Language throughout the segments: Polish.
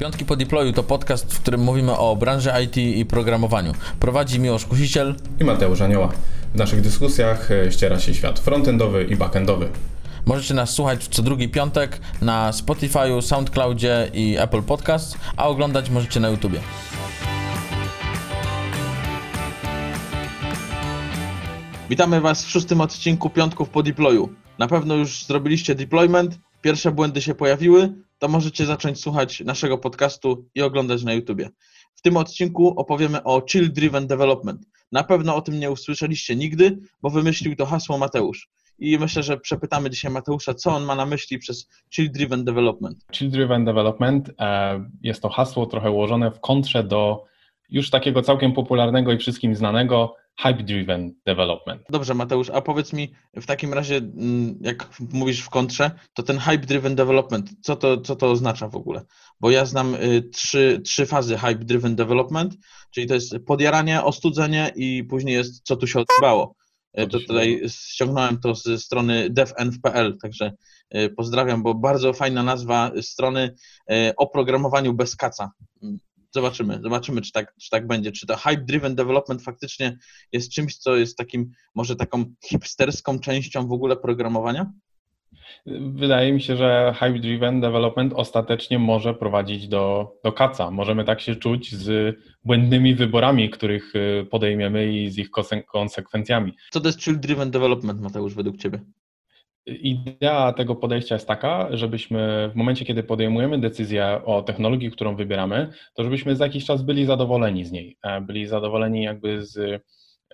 Piątki po deployu to podcast, w którym mówimy o branży IT i programowaniu. Prowadzi Miłosz Kusiciel i Mateusz Anioła. W naszych dyskusjach e, ściera się świat frontendowy i backendowy. Możecie nas słuchać co drugi piątek na Spotify, SoundCloudzie i Apple Podcast, a oglądać możecie na YouTubie. Witamy Was w szóstym odcinku Piątków po deployu. Na pewno już zrobiliście deployment, pierwsze błędy się pojawiły, to możecie zacząć słuchać naszego podcastu i oglądać na YouTubie. W tym odcinku opowiemy o Chill Driven Development. Na pewno o tym nie usłyszeliście nigdy, bo wymyślił to hasło Mateusz. I myślę, że przepytamy dzisiaj Mateusza, co on ma na myśli przez Chill Driven Development. Chill Driven Development e, jest to hasło trochę ułożone w kontrze do już takiego całkiem popularnego i wszystkim znanego hype-driven development. Dobrze, Mateusz, a powiedz mi w takim razie, mm, jak mówisz w kontrze, to ten hype-driven development, co to, co to oznacza w ogóle? Bo ja znam y, trzy, trzy fazy hype-driven development, czyli to jest podjaranie, ostudzenie i później jest co tu się odbywało. Y, to tutaj ściągnąłem to ze strony devnf.pl, także y, pozdrawiam, bo bardzo fajna nazwa strony o programowaniu bez kaca. Zobaczymy, zobaczymy, czy tak, czy tak będzie. Czy to hype-driven development faktycznie jest czymś, co jest takim, może taką hipsterską częścią w ogóle programowania? Wydaje mi się, że hype-driven development ostatecznie może prowadzić do, do kaca. Możemy tak się czuć z błędnymi wyborami, których y, podejmiemy i z ich konsekwencjami. Co to jest chill-driven development, Mateusz, według Ciebie? Idea tego podejścia jest taka, żebyśmy w momencie, kiedy podejmujemy decyzję o technologii, którą wybieramy, to żebyśmy za jakiś czas byli zadowoleni z niej. E, byli zadowoleni jakby z,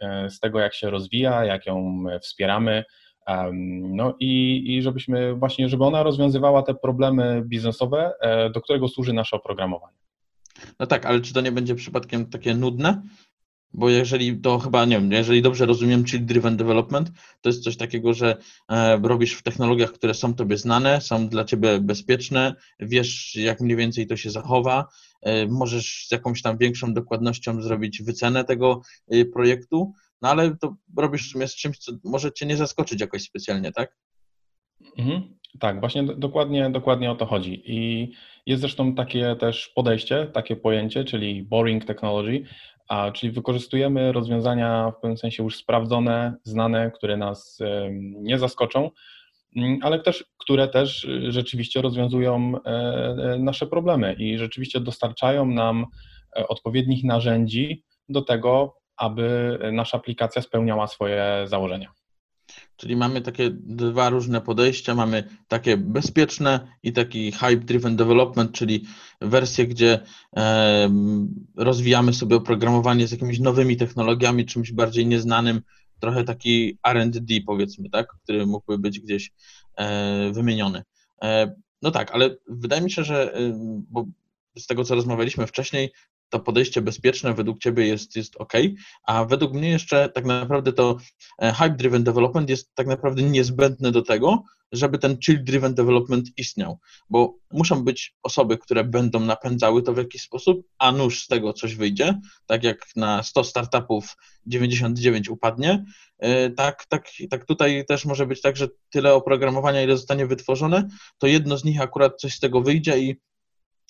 e, z tego, jak się rozwija, jak ją wspieramy. No i, i żebyśmy właśnie, żeby ona rozwiązywała te problemy biznesowe, e, do którego służy nasze oprogramowanie. No tak, ale czy to nie będzie przypadkiem takie nudne? Bo jeżeli to chyba, nie wiem, jeżeli dobrze rozumiem chill driven development, to jest coś takiego, że e, robisz w technologiach, które są tobie znane, są dla ciebie bezpieczne, wiesz jak mniej więcej to się zachowa, e, możesz z jakąś tam większą dokładnością zrobić wycenę tego e, projektu, no ale to robisz w sumie z czymś, co może cię nie zaskoczyć jakoś specjalnie, tak? Mhm. Tak, właśnie dokładnie, dokładnie o to chodzi. I jest zresztą takie też podejście, takie pojęcie, czyli boring technology, a, czyli wykorzystujemy rozwiązania w pewnym sensie już sprawdzone, znane, które nas nie zaskoczą, mm, ale też, które też y, rzeczywiście rozwiązują e, e, nasze problemy i rzeczywiście dostarczają nam e, odpowiednich narzędzi do tego, aby nasza aplikacja spełniała swoje założenia. Czyli mamy takie dwa różne podejścia. Mamy takie bezpieczne i taki hype-driven development, czyli wersje, gdzie rozwijamy sobie oprogramowanie z jakimiś nowymi technologiami, czymś bardziej nieznanym, trochę taki RD, powiedzmy, tak, który mógłby być gdzieś e, wymieniony. E, no tak, ale wydaje mi się, że bo z tego, co rozmawialiśmy wcześniej, to podejście bezpieczne według Ciebie jest, jest ok, a według mnie jeszcze tak naprawdę to e, hype-driven development jest tak naprawdę niezbędne do tego, żeby ten chill-driven development istniał, bo muszą być osoby, które będą napędzały to w jakiś sposób, a nuż z tego coś wyjdzie, tak jak na 100 startupów 99 upadnie, e, tak, tak, tak tutaj też może być tak, że tyle oprogramowania, ile zostanie wytworzone, to jedno z nich akurat coś z tego wyjdzie i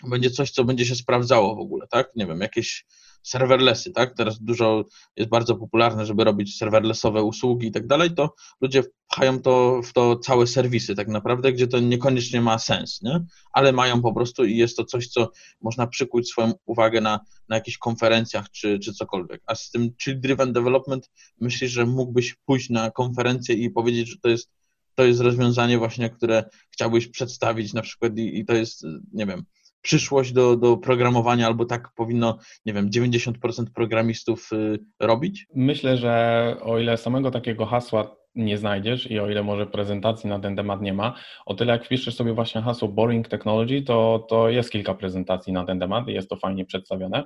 będzie coś, co będzie się sprawdzało w ogóle, tak? Nie wiem, jakieś serverlessy, tak? Teraz dużo jest bardzo popularne, żeby robić serverlessowe usługi i tak dalej, to ludzie pchają to w to całe serwisy tak naprawdę, gdzie to niekoniecznie ma sens, nie? Ale mają po prostu i jest to coś, co można przykuć swoją uwagę na, na jakichś konferencjach czy, czy cokolwiek. A z tym chill driven development myślisz, że mógłbyś pójść na konferencję i powiedzieć, że to jest to jest rozwiązanie właśnie, które chciałbyś przedstawić na przykład i, i to jest, nie wiem, przyszłość do, do programowania, albo tak powinno, nie wiem, 90% programistów y, robić? Myślę, że o ile samego takiego hasła nie znajdziesz i o ile może prezentacji na ten temat nie ma, o tyle jak wpiszesz sobie właśnie hasło Boring Technology, to, to jest kilka prezentacji na ten temat i jest to fajnie przedstawione.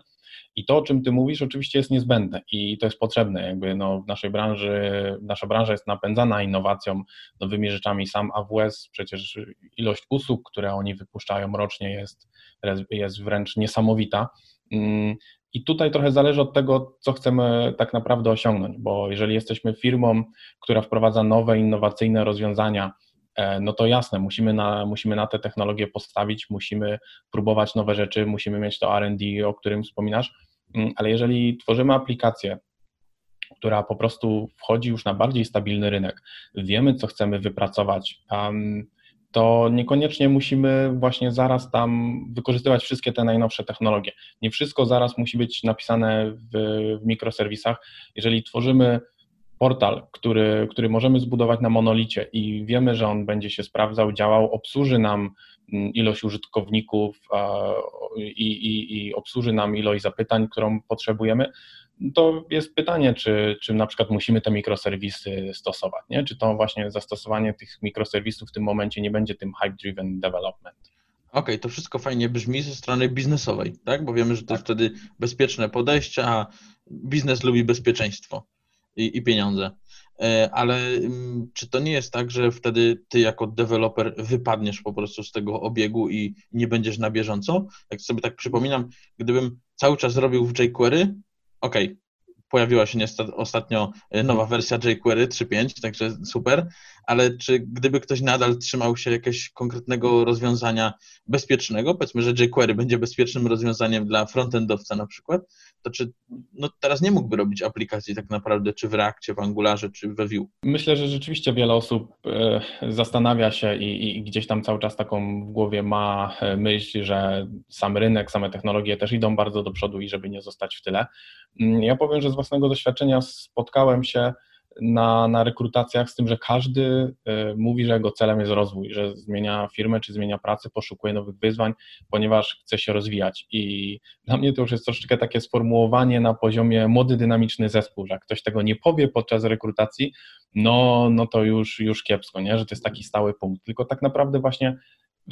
I to, o czym ty mówisz, oczywiście jest niezbędne i to jest potrzebne. Jakby no w naszej branży, nasza branża jest napędzana innowacją, nowymi rzeczami. Sam AWS, przecież ilość usług, które oni wypuszczają rocznie jest, jest wręcz niesamowita. I tutaj trochę zależy od tego, co chcemy tak naprawdę osiągnąć, bo jeżeli jesteśmy firmą, która wprowadza nowe, innowacyjne rozwiązania, no to jasne, musimy na, musimy na te technologie postawić, musimy próbować nowe rzeczy, musimy mieć to RD, o którym wspominasz, mm, ale jeżeli tworzymy aplikację, która po prostu wchodzi już na bardziej stabilny rynek, wiemy, co chcemy wypracować, um, to niekoniecznie musimy właśnie zaraz tam wykorzystywać wszystkie te najnowsze technologie. Nie wszystko zaraz musi być napisane w, w mikroserwisach. Jeżeli tworzymy portal, który, który możemy zbudować na monolicie i wiemy, że on będzie się sprawdzał, działał, obsłuży nam mm, ilość użytkowników i, i, i obsłuży nam ilość zapytań, którą potrzebujemy, to jest pytanie, czy, czy na przykład musimy te mikroserwisy stosować, nie? czy to właśnie zastosowanie tych mikroserwisów w tym momencie nie będzie tym hype-driven development. Okej, okay, to wszystko fajnie brzmi ze strony biznesowej, tak? Bo wiemy, że to tak. wtedy bezpieczne podejście, a biznes lubi bezpieczeństwo i, i pieniądze. E, ale mm, czy to nie jest tak, że wtedy ty jako deweloper wypadniesz po prostu z tego obiegu i nie będziesz na bieżąco? Jak sobie tak przypominam, gdybym cały czas robił w jQuery, okej, okay, pojawiła się niestety ostatnio e, nowa wersja jQuery 3.5, także super, ale czy gdyby ktoś nadal trzymał się jakiegoś konkretnego rozwiązania bezpiecznego, powiedzmy, że jQuery będzie bezpiecznym rozwiązaniem dla frontendowca na przykład, to czy no teraz nie mógłby robić aplikacji tak naprawdę, czy w Reactie, w Angularze, czy we Vue? Myślę, że rzeczywiście wiele osób e, zastanawia się i, i gdzieś tam cały czas taką w głowie ma e, myśl, że sam rynek, same technologie też idą bardzo do przodu i żeby nie zostać w tyle. Mm, ja powiem, że z własnego doświadczenia spotkałem się na, na rekrutacjach z tym, że każdy y, mówi, że jego celem jest rozwój, że zmienia firmę czy zmienia pracę, poszukuje nowych wyzwań, ponieważ chce się rozwijać. I dla mnie to już jest troszeczkę takie sformułowanie na poziomie młody, dynamiczny zespół, że jak ktoś tego nie powie podczas rekrutacji, no, no to już, już kiepsko, nie? że to jest taki stały punkt. Tylko tak naprawdę właśnie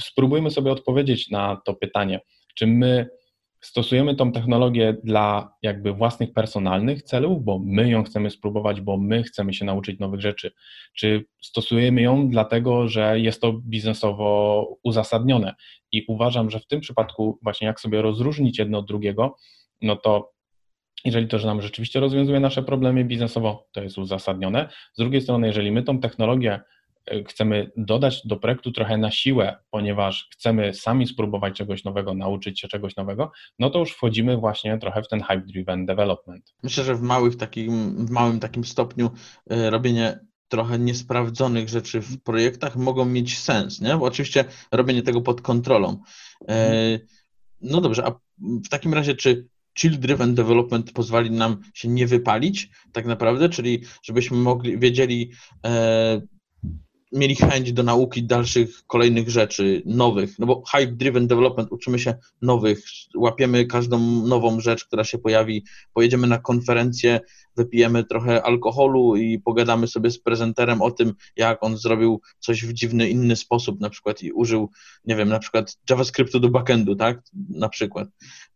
spróbujmy sobie odpowiedzieć na to pytanie, czy my stosujemy tą technologię dla jakby własnych personalnych celów, bo my ją chcemy spróbować, bo my chcemy się nauczyć nowych rzeczy, czy stosujemy ją dlatego, że jest to biznesowo uzasadnione. I uważam, że w tym przypadku właśnie jak sobie rozróżnić jedno od drugiego, no to jeżeli to, że nam rzeczywiście rozwiązuje nasze problemy biznesowo, to jest uzasadnione. Z drugiej strony, jeżeli my tą technologię chcemy dodać do projektu trochę na siłę, ponieważ chcemy sami spróbować czegoś nowego, nauczyć się czegoś nowego, no to już wchodzimy właśnie trochę w ten hype-driven development. Myślę, że w, małych takim, w małym takim stopniu e, robienie trochę niesprawdzonych rzeczy w projektach mogą mieć sens, nie? Bo oczywiście robienie tego pod kontrolą. E, mhm. No dobrze, a w takim razie czy chill-driven development pozwoli nam się nie wypalić tak naprawdę, czyli żebyśmy mogli, wiedzieli, e, mieli chęć do nauki dalszych, kolejnych rzeczy, nowych, no bo hype-driven development, uczymy się nowych, łapiemy każdą nową rzecz, która się pojawi, pojedziemy na konferencję, wypijemy trochę alkoholu i pogadamy sobie z prezenterem o tym, jak on zrobił coś w dziwny, inny sposób, na przykład i użył, nie wiem, na przykład JavaScriptu do backendu, tak, na przykład,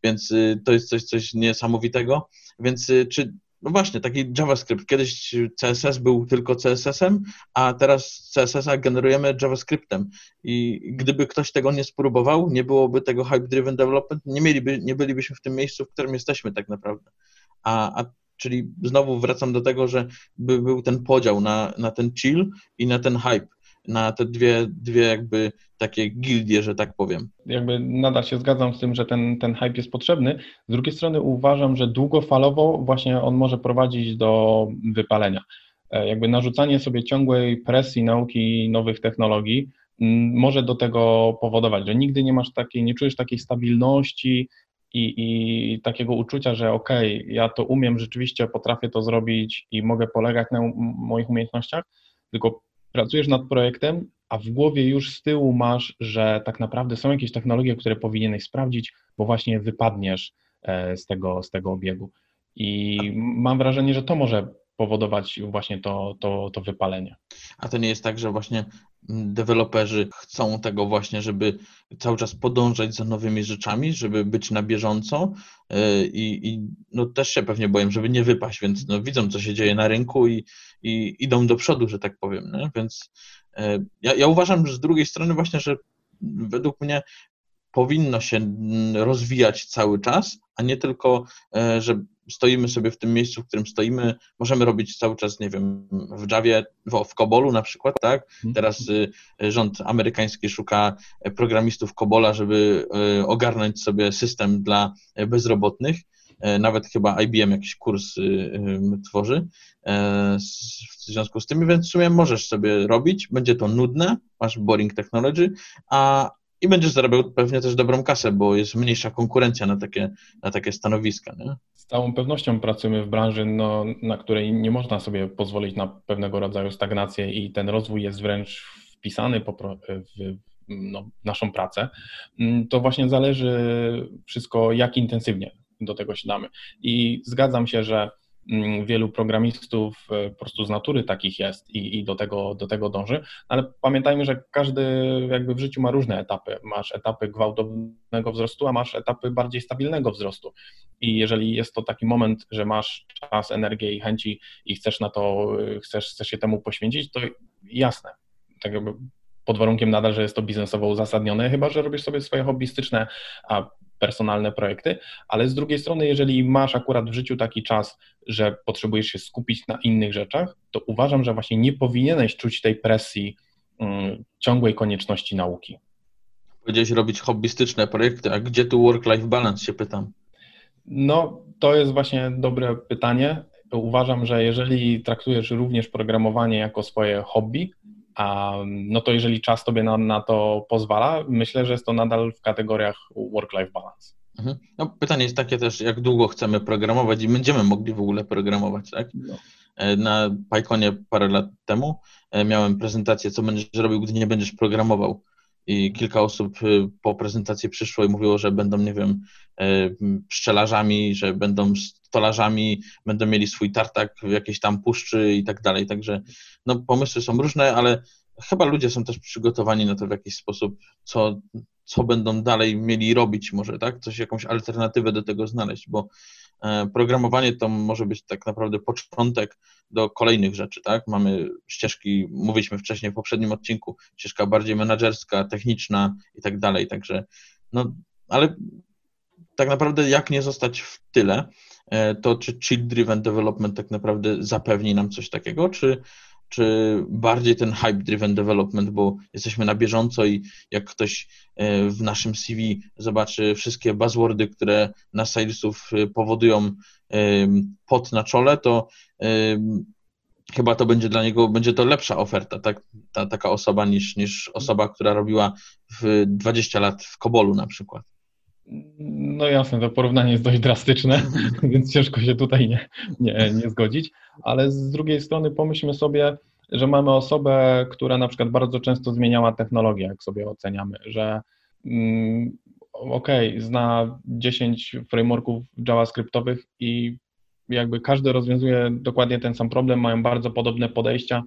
więc y, to jest coś, coś niesamowitego, więc y, czy no właśnie, taki JavaScript. Kiedyś CSS był tylko CSS-em, a teraz CSS-a generujemy JavaScriptem. I gdyby ktoś tego nie spróbował, nie byłoby tego hype-driven development, nie, mieliby, nie bylibyśmy w tym miejscu, w którym jesteśmy tak naprawdę. A, a czyli znowu wracam do tego, że by był ten podział na, na ten chill i na ten hype na te dwie, dwie jakby takie gildie, że tak powiem. Jakby nadal się zgadzam z tym, że ten, ten hype jest potrzebny. Z drugiej strony uważam, że długofalowo właśnie on może prowadzić do wypalenia. E, jakby narzucanie sobie ciągłej presji nauki nowych technologii może do tego powodować, że nigdy nie masz takiej, nie czujesz takiej stabilności i, i takiego uczucia, że okej, okay, ja to umiem, rzeczywiście potrafię to zrobić i mogę polegać na moich umiejętnościach, tylko pracujesz nad projektem, a w głowie już z tyłu masz, że tak naprawdę są jakieś technologie, które powinieneś sprawdzić, bo właśnie wypadniesz e, z tego, z tego obiegu. I mam wrażenie, że to może powodować właśnie to, to, to wypalenie. A to nie jest tak, że właśnie deweloperzy chcą tego właśnie, żeby cały czas podążać za nowymi rzeczami, żeby być na bieżąco e, i, i no też się pewnie boję, żeby nie wypaść, więc no widzą, co się dzieje na rynku i, i idą do przodu, że tak powiem. Nie? Więc e, ja, ja uważam, że z drugiej strony właśnie, że według mnie powinno się rozwijać cały czas, a nie tylko, e, że stoimy sobie w tym miejscu, w którym stoimy, możemy robić cały czas, nie wiem, w Javie, w, w Cobolu na przykład, tak? Mhm. Teraz y, rząd amerykański szuka programistów Cobola, żeby y, ogarnąć sobie system dla bezrobotnych. Nawet chyba IBM jakiś kurs tworzy w związku z tym, więc w sumie możesz sobie robić, będzie to nudne, masz boring technology, a i będziesz zarabiał pewnie też dobrą kasę, bo jest mniejsza konkurencja na takie, na takie stanowiska. Nie? Z całą pewnością pracujemy w branży, no, na której nie można sobie pozwolić na pewnego rodzaju stagnację i ten rozwój jest wręcz wpisany w, no, naszą pracę. Mm, to właśnie zależy wszystko, jak intensywnie do tego się damy. I zgadzam się, że wielu programistów e, po prostu z natury takich jest i, i, do, tego, do tego dąży, ale pamiętajmy, że każdy jakby w życiu ma różne etapy. Masz etapy gwałtownego wzrostu, a masz etapy bardziej stabilnego wzrostu. I jeżeli jest to taki moment, że masz czas, energię i chęci i chcesz na to, e, chcesz, chcesz się temu poświęcić, to jasne. Tak jakby pod warunkiem nadal, że jest to biznesowo uzasadnione, chyba że robisz sobie swoje hobbystyczne a personalne projekty, ale z drugiej strony, jeżeli masz akurat w życiu taki czas, że potrzebujesz się skupić na innych rzeczach, to uważam, że właśnie nie powinieneś czuć tej presji um, ciągłej konieczności nauki. Powiedziałeś robić hobbystyczne projekty, a gdzie tu work-life balance się pytam? No, to jest właśnie dobre pytanie. Uważam, że jeżeli traktujesz również programowanie jako swoje hobby, no to jeżeli czas tobie na, na to pozwala, myślę, że jest to nadal w kategoriach work-life balance. Mhm. No, pytanie jest takie też, jak długo chcemy programować i będziemy mogli w ogóle programować, tak? No. E, na PyConie parę lat temu e, miałem prezentację, co będziesz robił, gdy nie będziesz programował. I kilka osób e, po prezentacji przyszło i mówiło, że będą, nie wiem, pszczelarzami, że będą stolarzami, będą mieli swój tartak w jakiejś tam puszczy i tak dalej. Także no, pomysły są różne, ale chyba ludzie są też przygotowani na to w jakiś sposób, co, co będą dalej mieli robić może, tak? Coś, jakąś alternatywę do tego znaleźć, bo programowanie to może być tak naprawdę początek do kolejnych rzeczy, tak? Mamy ścieżki, mówiliśmy wcześniej w poprzednim odcinku, ścieżka bardziej menedżerska, techniczna i tak dalej, także no, ale tak naprawdę jak nie zostać w tyle, e, to czy chill-driven development tak naprawdę zapewni nam coś takiego, czy, czy bardziej ten hype-driven development, bo jesteśmy na bieżąco i jak ktoś e, w naszym CV zobaczy wszystkie buzzwordy, które na salesów e, powodują pot na czole, to chyba to będzie dla niego, będzie to lepsza oferta, tak? Ta, taka osoba niż, niż osoba, która robiła w 20 lat w Kobolu na przykład. No jasne, to porównanie jest dość drastyczne, więc ciężko się tutaj nie, nie, nie zgodzić, ale z drugiej strony pomyślmy sobie, że mamy osobę, która na przykład bardzo często zmieniała technologię, jak sobie oceniamy, że mm, okej, okay, zna 10 frameworków JavaScriptowych i jakby każdy rozwiązuje dokładnie ten sam problem, mają bardzo podobne podejścia,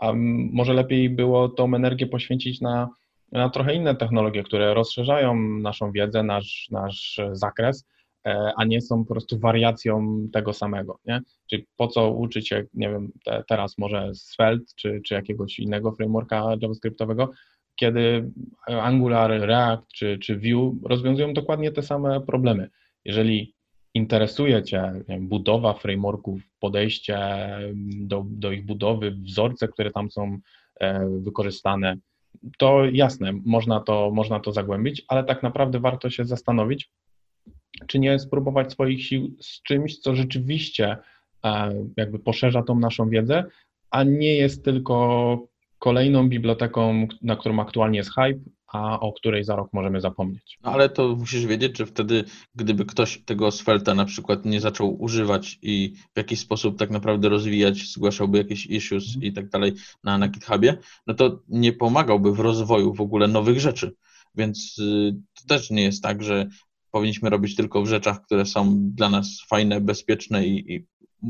a może lepiej było tą energię poświęcić na na trochę inne technologie, które rozszerzają naszą wiedzę, nasz, nasz zakres, e, a nie są po prostu wariacją tego samego, nie? Czyli po co uczyć się, nie wiem, te, teraz może Svelte czy, czy jakiegoś innego frameworka javascriptowego, kiedy Angular, React czy, czy Vue rozwiązują dokładnie te same problemy. Jeżeli interesuje Cię wiem, budowa frameworków, podejście do, do ich budowy, wzorce, które tam są e, wykorzystane, to jasne, można to, można to zagłębić, ale tak naprawdę warto się zastanowić, czy nie spróbować swoich sił z czymś, co rzeczywiście e, jakby poszerza tą naszą wiedzę, a nie jest tylko kolejną biblioteką, na którą aktualnie jest hype, a o której za rok możemy zapomnieć. No ale to musisz wiedzieć, że wtedy, gdyby ktoś tego Svelta na przykład nie zaczął używać i w jakiś sposób tak naprawdę rozwijać, zgłaszałby jakieś issues mhm. i tak dalej na, na GitHubie, no to nie pomagałby w rozwoju w ogóle nowych rzeczy. Więc y, to też nie jest tak, że powinniśmy robić tylko w rzeczach, które są dla nas fajne, bezpieczne i, i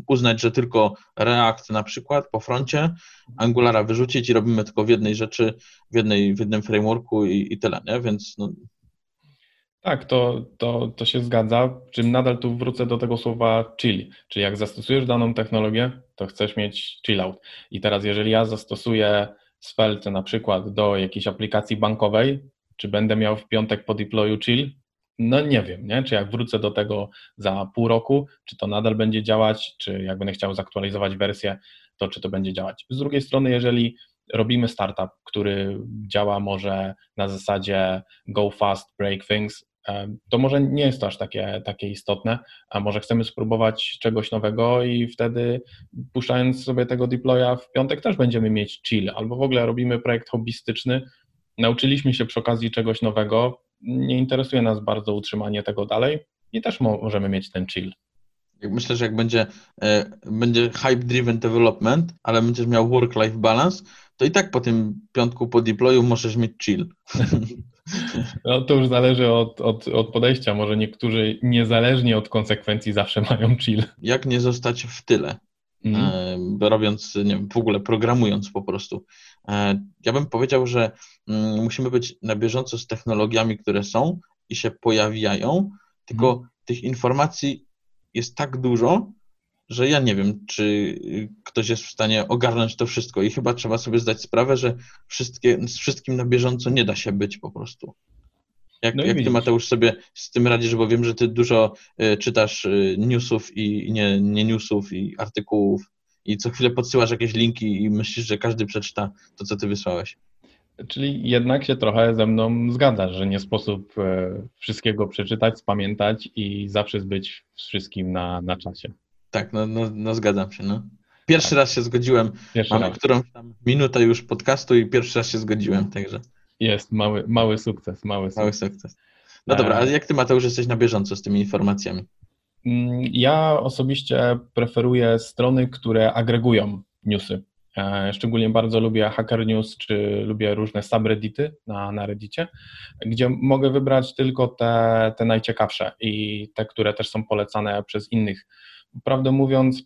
uznać, że tylko React na przykład po froncie, Angulara wyrzucić i robimy tylko w jednej rzeczy, w, jednej, w jednym frameworku i, i tyle, nie? Więc no... Tak, to, to, to się zgadza, czym nadal tu wrócę do tego słowa chill, czyli jak zastosujesz daną technologię, to chcesz mieć chill out. I teraz jeżeli ja zastosuję Svelte na przykład do jakiejś aplikacji bankowej, czy będę miał w piątek po deployu chill? No nie wiem, nie? czy jak wrócę do tego za pół roku, czy to nadal będzie działać, czy jak będę chciał zaktualizować wersję, to czy to będzie działać. Z drugiej strony, jeżeli robimy startup, który działa może na zasadzie go fast, break things, to może nie jest to aż takie, takie istotne, a może chcemy spróbować czegoś nowego i wtedy puszczając sobie tego deploya w piątek też będziemy mieć chill, albo w ogóle robimy projekt hobbystyczny, nauczyliśmy się przy okazji czegoś nowego, nie interesuje nas bardzo utrzymanie tego dalej i też możemy mieć ten chill. Myślę, że jak będzie, e, będzie hype-driven development, ale będziesz miał work-life balance, to i tak po tym piątku po deployu możesz mieć chill. No to już zależy od, od, od podejścia. Może niektórzy niezależnie od konsekwencji zawsze mają chill. Jak nie zostać w tyle? Mm. robiąc, nie wiem, w ogóle programując po prostu. E, ja bym powiedział, że mm, musimy być na bieżąco z technologiami, które są i się pojawiają, tylko mm. tych informacji jest tak dużo, że ja nie wiem, czy ktoś jest w stanie ogarnąć to wszystko i chyba trzeba sobie zdać sprawę, że wszystkie, z wszystkim na bieżąco nie da się być po prostu. Jak, no jak ty, Mateusz, sobie z tym radzisz, bo wiem, że ty dużo y, czytasz y, newsów i nie, nie newsów i artykułów i co chwilę podsyłasz jakieś linki i myślisz, że każdy przeczyta to, co ty wysłałeś. Czyli jednak się trochę ze mną zgadzasz, że nie sposób e, wszystkiego przeczytać, spamiętać i zawsze być z wszystkim na, na czasie. Tak, no, no, no zgadzam się. No. Pierwszy tak. raz się zgodziłem. Pierwszy Mamy raz. którąś tam minutę już podcastu i pierwszy raz się zgodziłem, także. Jest, mały, mały sukces, mały sukces. Mały sukces. No dobra, ale jak ty Mateusz jesteś na bieżąco z tymi informacjami? Mm, ja osobiście preferuję strony, które agregują newsy. E, szczególnie bardzo lubię Hacker News, czy lubię różne subreddity na, na Reddicie, gdzie mogę wybrać tylko te, te najciekawsze i te, które też są polecane przez innych. Prawdę mówiąc,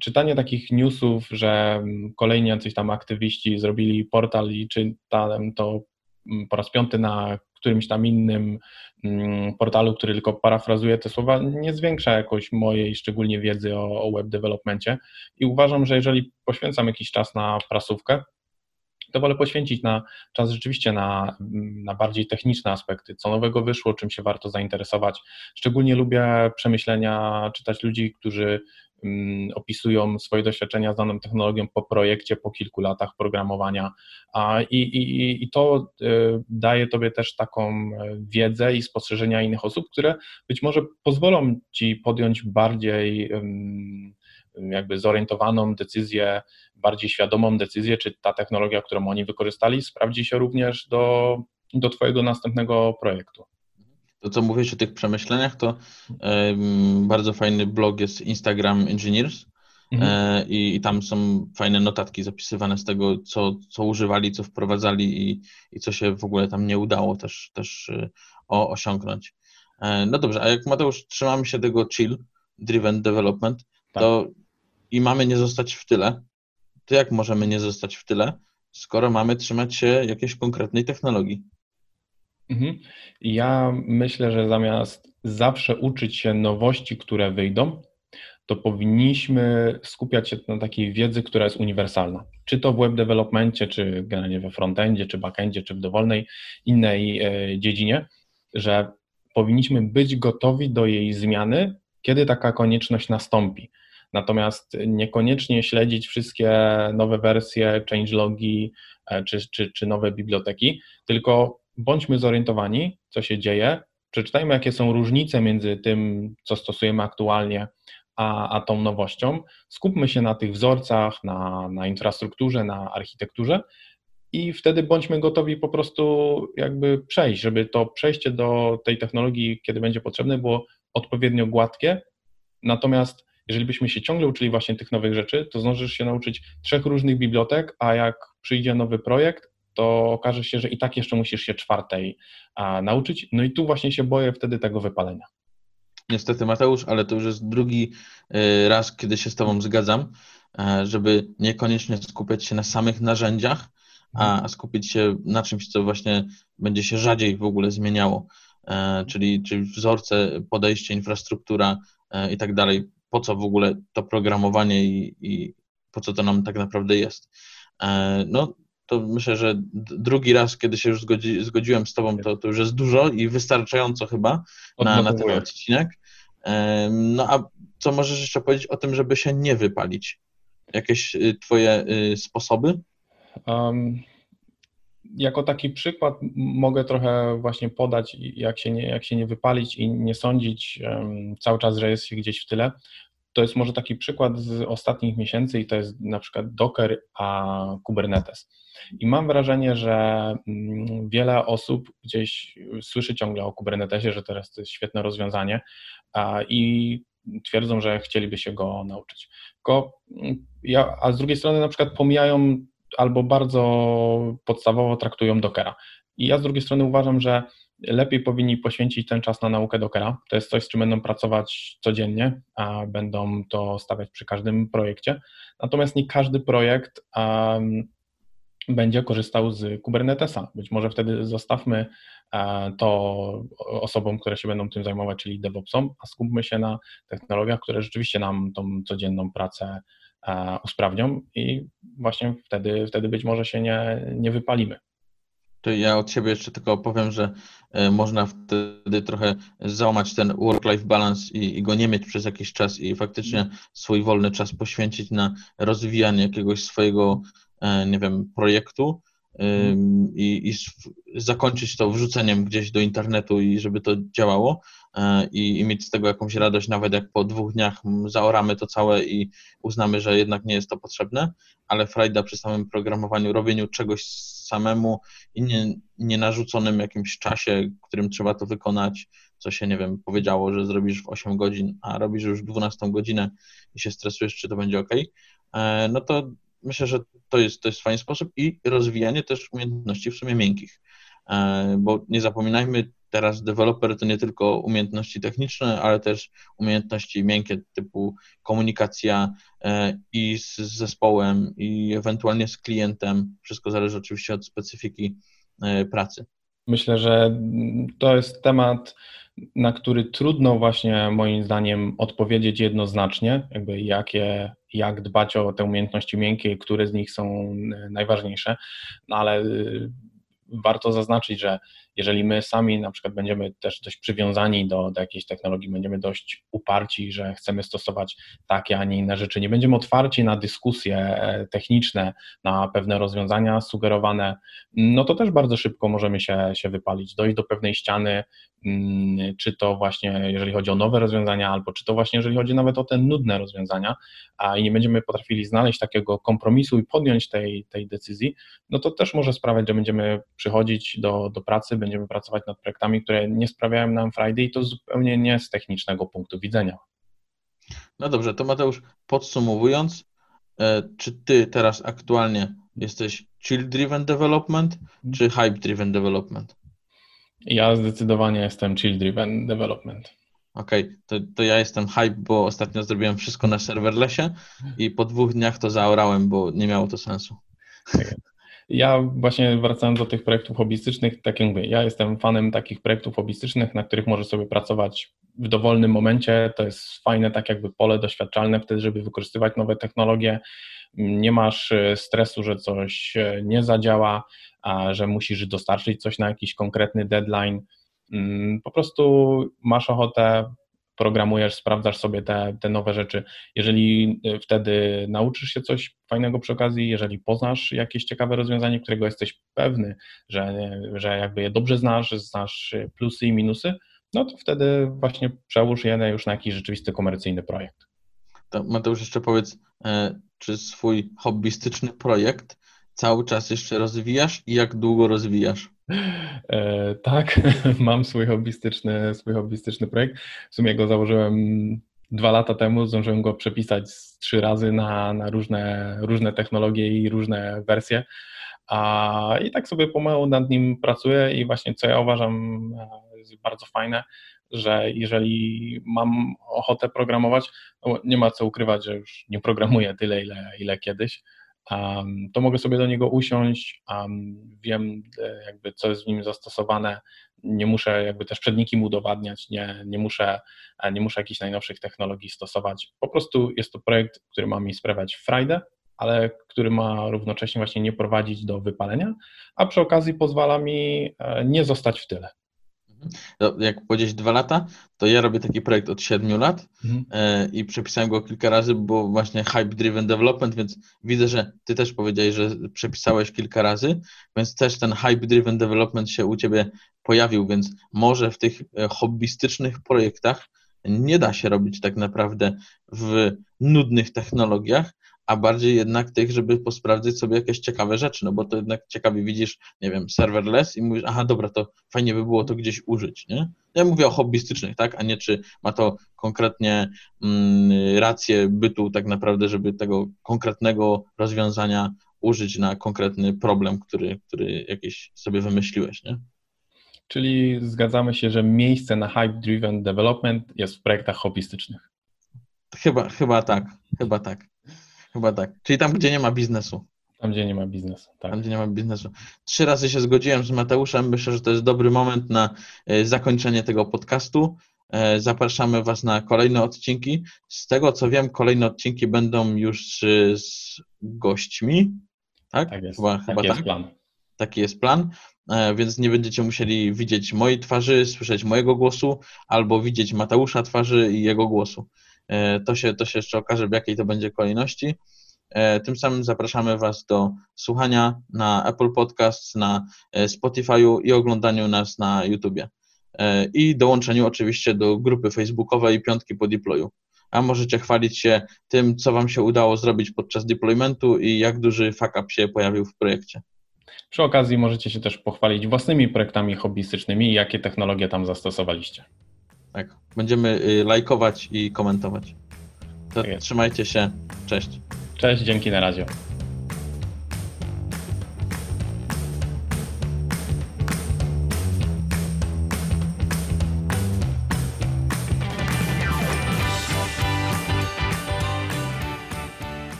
czytanie takich newsów, że kolejni jacyś tam aktywiści zrobili portal i czytałem to mm, po raz piąty na którymś tam innym mm, portalu, który tylko parafrazuje te słowa, nie zwiększa jakoś mojej szczególnie wiedzy o, o web developmentie i uważam, że jeżeli poświęcam jakiś czas na prasówkę, to wolę poświęcić na czas rzeczywiście na, na bardziej techniczne aspekty, co nowego wyszło, czym się warto zainteresować. Szczególnie lubię przemyślenia czytać ludzi, którzy opisują swoje doświadczenia z daną technologią po projekcie, po kilku latach programowania. I, i, i to y, daje Tobie też taką e, wiedzę i spostrzeżenia innych osób, które być może pozwolą Ci podjąć bardziej jakby zorientowaną decyzję, bardziej świadomą decyzję, czy ta technologia, którą oni wykorzystali, sprawdzi się również do, do Twojego następnego projektu to, co mówisz o tych przemyśleniach, to bardzo fajny blog jest Instagram Engineers mhm. e, i, i, tam są fajne notatki zapisywane z tego, co, co używali, co wprowadzali i, i co się w ogóle tam nie udało też, też e, o, osiągnąć. E, no dobrze, a jak Mateusz trzymamy się tego chill, driven development, tak. to i mamy nie zostać w tyle, to jak możemy nie zostać w tyle, skoro mamy trzymać się jakiejś konkretnej technologii? Mhm. Ja myślę, że zamiast zawsze uczyć się nowości, które wyjdą, to powinniśmy skupiać się na takiej wiedzy, która jest uniwersalna. Czy to w web developmentie, czy generalnie we frontendzie, czy backendzie, czy w dowolnej innej e, dziedzinie, że powinniśmy być gotowi do jej zmiany, kiedy taka konieczność nastąpi. Natomiast niekoniecznie śledzić wszystkie nowe wersje, changelogi e, czy, czy, czy nowe biblioteki, tylko bądźmy zorientowani, co się dzieje, przeczytajmy, jakie są różnice między tym, co stosujemy aktualnie, a, a tą nowością. Skupmy się na tych wzorcach, na, na infrastrukturze, na architekturze i wtedy bądźmy gotowi po prostu jakby przejść, żeby to przejście do tej technologii, kiedy będzie potrzebne, było odpowiednio gładkie. Natomiast jeżeli byśmy się ciągle uczyli właśnie tych nowych rzeczy, to zdążysz się nauczyć trzech różnych bibliotek, a jak przyjdzie nowy projekt, to okaże się, że i tak jeszcze musisz się czwartej a, nauczyć. No i tu właśnie się boję wtedy tego wypalenia. Niestety, Mateusz, ale to już jest drugi y, raz, kiedy się z Tobą zgadzam, e, żeby niekoniecznie skupiać się na samych narzędziach, a skupić się na czymś, co właśnie będzie się rzadziej w ogóle zmieniało, e, czyli, czyli wzorce, podejście, infrastruktura e, i tak dalej. Po co w ogóle to programowanie i, i po co to nam tak naprawdę jest? No, to myślę, że drugi raz, kiedy się już zgodzi, zgodziłem z Tobą, to, to już jest dużo i wystarczająco chyba na, na ten odcinek. No a co możesz jeszcze powiedzieć o tym, żeby się nie wypalić? Jakieś y, Twoje y, sposoby? Um, jako taki przykład mogę trochę właśnie podać, jak się nie, jak się nie wypalić i nie sądzić um, cały czas, że jest się gdzieś w tyle. To jest może taki przykład z ostatnich miesięcy i to jest na przykład Docker a Kubernetes. I mam wrażenie, że mm, wiele osób gdzieś słyszy ciągle o Kubernetesie, że teraz to jest świetne rozwiązanie i twierdzą, że chcieliby się go nauczyć. Tylko mm, ja, a z drugiej strony na przykład pomijają albo bardzo podstawowo traktują Dockera. I ja z drugiej strony uważam, że lepiej powinni poświęcić ten czas na naukę Dockera. To jest coś, z czym będą pracować codziennie, a będą to stawiać przy każdym projekcie. Natomiast nie każdy projekt um, będzie korzystał z Kubernetesa. Być może wtedy zostawmy e, to osobom, które się będą tym zajmować, czyli DevOpsom, a skupmy się na technologiach, które rzeczywiście nam tą codzienną pracę e, usprawnią i właśnie wtedy, wtedy być może się nie, nie wypalimy. To ja od siebie jeszcze tylko powiem, że e, można wtedy trochę załamać ten work-life balance i, i, go nie mieć przez jakiś czas i faktycznie swój wolny czas poświęcić na rozwijanie jakiegoś swojego E, nie wiem, projektu i, i zakończyć to wrzuceniem gdzieś do internetu i żeby to działało i, i mieć z tego jakąś radość, nawet jak po dwóch dniach zaoramy to całe i uznamy, że jednak nie jest to potrzebne, ale frajda przy samym programowaniu, robieniu czegoś samemu i nie, nie narzuconym jakimś czasie, którym trzeba to wykonać, co się, nie wiem, powiedziało, że zrobisz w 8 godzin, a robisz już 12 godzinę i się stresujesz, czy to będzie ok, e, no to myślę, że to jest, to jest fajny sposób i rozwijanie też umiejętności w sumie miękkich, e, bo nie zapominajmy, teraz deweloper to nie tylko umiejętności techniczne, ale też umiejętności miękkie typu komunikacja e, i z zespołem, i ewentualnie z klientem. Wszystko zależy oczywiście od specyfiki e, pracy. Myślę, że to jest temat, na który trudno właśnie moim zdaniem odpowiedzieć jednoznacznie, jakby jakie jak dbać o te umiejętności miękkie, które z nich są e, najważniejsze, no ale y, warto zaznaczyć, że jeżeli my sami na przykład będziemy też dość przywiązani do, do jakiejś technologii, będziemy dość uparci, że chcemy stosować takie, a nie inne rzeczy, nie będziemy otwarci na dyskusje e, techniczne, na pewne rozwiązania sugerowane, no to też bardzo szybko możemy się, się wypalić, dojść do pewnej ściany, mm, czy to właśnie jeżeli chodzi o nowe rozwiązania, albo czy to właśnie jeżeli chodzi nawet o te nudne rozwiązania, a i nie będziemy potrafili znaleźć takiego kompromisu i podjąć tej, tej decyzji, no to też może sprawiać, że będziemy przychodzić do, do pracy, będziemy pracować nad projektami, które nie sprawiają nam Friday i to zupełnie nie z technicznego punktu widzenia. No dobrze, to Mateusz, podsumowując, e, czy ty teraz aktualnie jesteś chill-driven development czy hype-driven development? Ja zdecydowanie jestem chill-driven development. Okej, okay, to, to ja jestem hype, bo ostatnio zrobiłem wszystko na serverlessie i po dwóch dniach to zaorałem, bo nie miało to sensu. Ja właśnie wracając do tych projektów hobbystycznych, tak jak mówię, ja jestem fanem takich projektów hobbystycznych, na których możesz sobie pracować w dowolnym momencie. To jest fajne, tak jakby pole doświadczalne wtedy, żeby wykorzystywać nowe technologie. Nie masz e, stresu, że coś e, nie zadziała, a że musisz dostarczyć coś na jakiś konkretny deadline. Mm, po prostu masz ochotę programujesz, sprawdzasz sobie te, te nowe rzeczy. Jeżeli y, wtedy nauczysz się coś fajnego przy okazji, jeżeli poznasz jakieś ciekawe rozwiązanie, którego jesteś pewny, że, że jakby je dobrze znasz, znasz plusy i minusy, no to wtedy właśnie przełóż je już na jakiś rzeczywisty komercyjny projekt. To Mateusz, jeszcze powiedz, e, czy swój hobbystyczny projekt cały czas jeszcze rozwijasz i jak długo rozwijasz? E, tak, mam swój hobbystyczny, swój hobbystyczny projekt. W sumie go założyłem dwa lata temu, zdążyłem go przepisać trzy razy na, na różne, różne technologie i różne wersje. A, I tak sobie pomału nad nim pracuję i właśnie co ja uważam e, jest bardzo fajne, że jeżeli mam ochotę programować, no nie ma co ukrywać, że już nie programuję tyle, ile, ile kiedyś, um, to mogę sobie do niego usiąść, um, wiem e, jakby co jest w nim zastosowane, nie muszę jakby też przed nikim udowadniać, nie, nie, muszę, e, nie muszę jakichś najnowszych technologii stosować. Po prostu jest to projekt, który ma mi sprawiać frajdę, ale który ma równocześnie właśnie nie prowadzić do wypalenia, a przy okazji pozwala mi e, nie zostać w tyle. To jak powiedzieć dwa lata, to ja robię taki projekt od siedmiu lat Mhm. e, i przepisałem go kilka razy, bo właśnie hype-driven development, więc widzę, że ty też powiedziałeś, że przepisałeś kilka razy, więc też ten hype-driven development się u ciebie pojawił, więc może w tych e, hobbystycznych projektach nie da się robić tak naprawdę w nudnych technologiach, a bardziej jednak tych, żeby posprawdzić sobie jakieś ciekawe rzeczy, no bo to jednak ciekawie widzisz, nie wiem, serverless i mówisz, aha, dobra, to fajnie by było to gdzieś użyć, nie? Ja mówię o hobbystycznych, tak, a nie czy ma to konkretnie mm, rację bytu tak naprawdę, żeby tego konkretnego rozwiązania użyć na konkretny problem, który, który jakiś sobie wymyśliłeś, nie? Czyli zgadzamy się, że miejsce na hype-driven development jest w projektach hobbystycznych. Chyba, chyba tak, chyba tak, chyba tak. Czyli tam, gdzie nie ma biznesu. Tam, gdzie nie ma biznesu. Tak. Tam, gdzie nie ma biznesu. Trzy razy się zgodziłem z Mateuszem. Myślę, że to jest dobry moment na e, zakończenie tego podcastu. E, Zapraszamy Was na kolejne odcinki. Z tego co wiem, kolejne odcinki będą już z gośćmi. Tak? Tak jest. Chyba, Taki chyba jest tak. plan. Taki jest plan. E, Więc nie będziecie musieli widzieć mojej twarzy, słyszeć mojego głosu, albo widzieć Mateusza twarzy i jego głosu. E, To się, to się jeszcze okaże, w jakiej to będzie kolejności. E, Tym samym zapraszamy Was do słuchania na Apple Podcasts, na e, Spotify'u i oglądaniu nas na YouTubie. I dołączeniu oczywiście do grupy facebookowej Piątki po deployu. A możecie chwalić się tym, co Wam się udało zrobić podczas deploymentu i jak duży fuck up się pojawił w projekcie. Przy okazji możecie się też pochwalić własnymi projektami hobbystycznymi i jakie technologie tam zastosowaliście. Tak. Będziemy y, lajkować i komentować. To Tak trzymajcie się. Cześć. Cześć, dzięki na razie.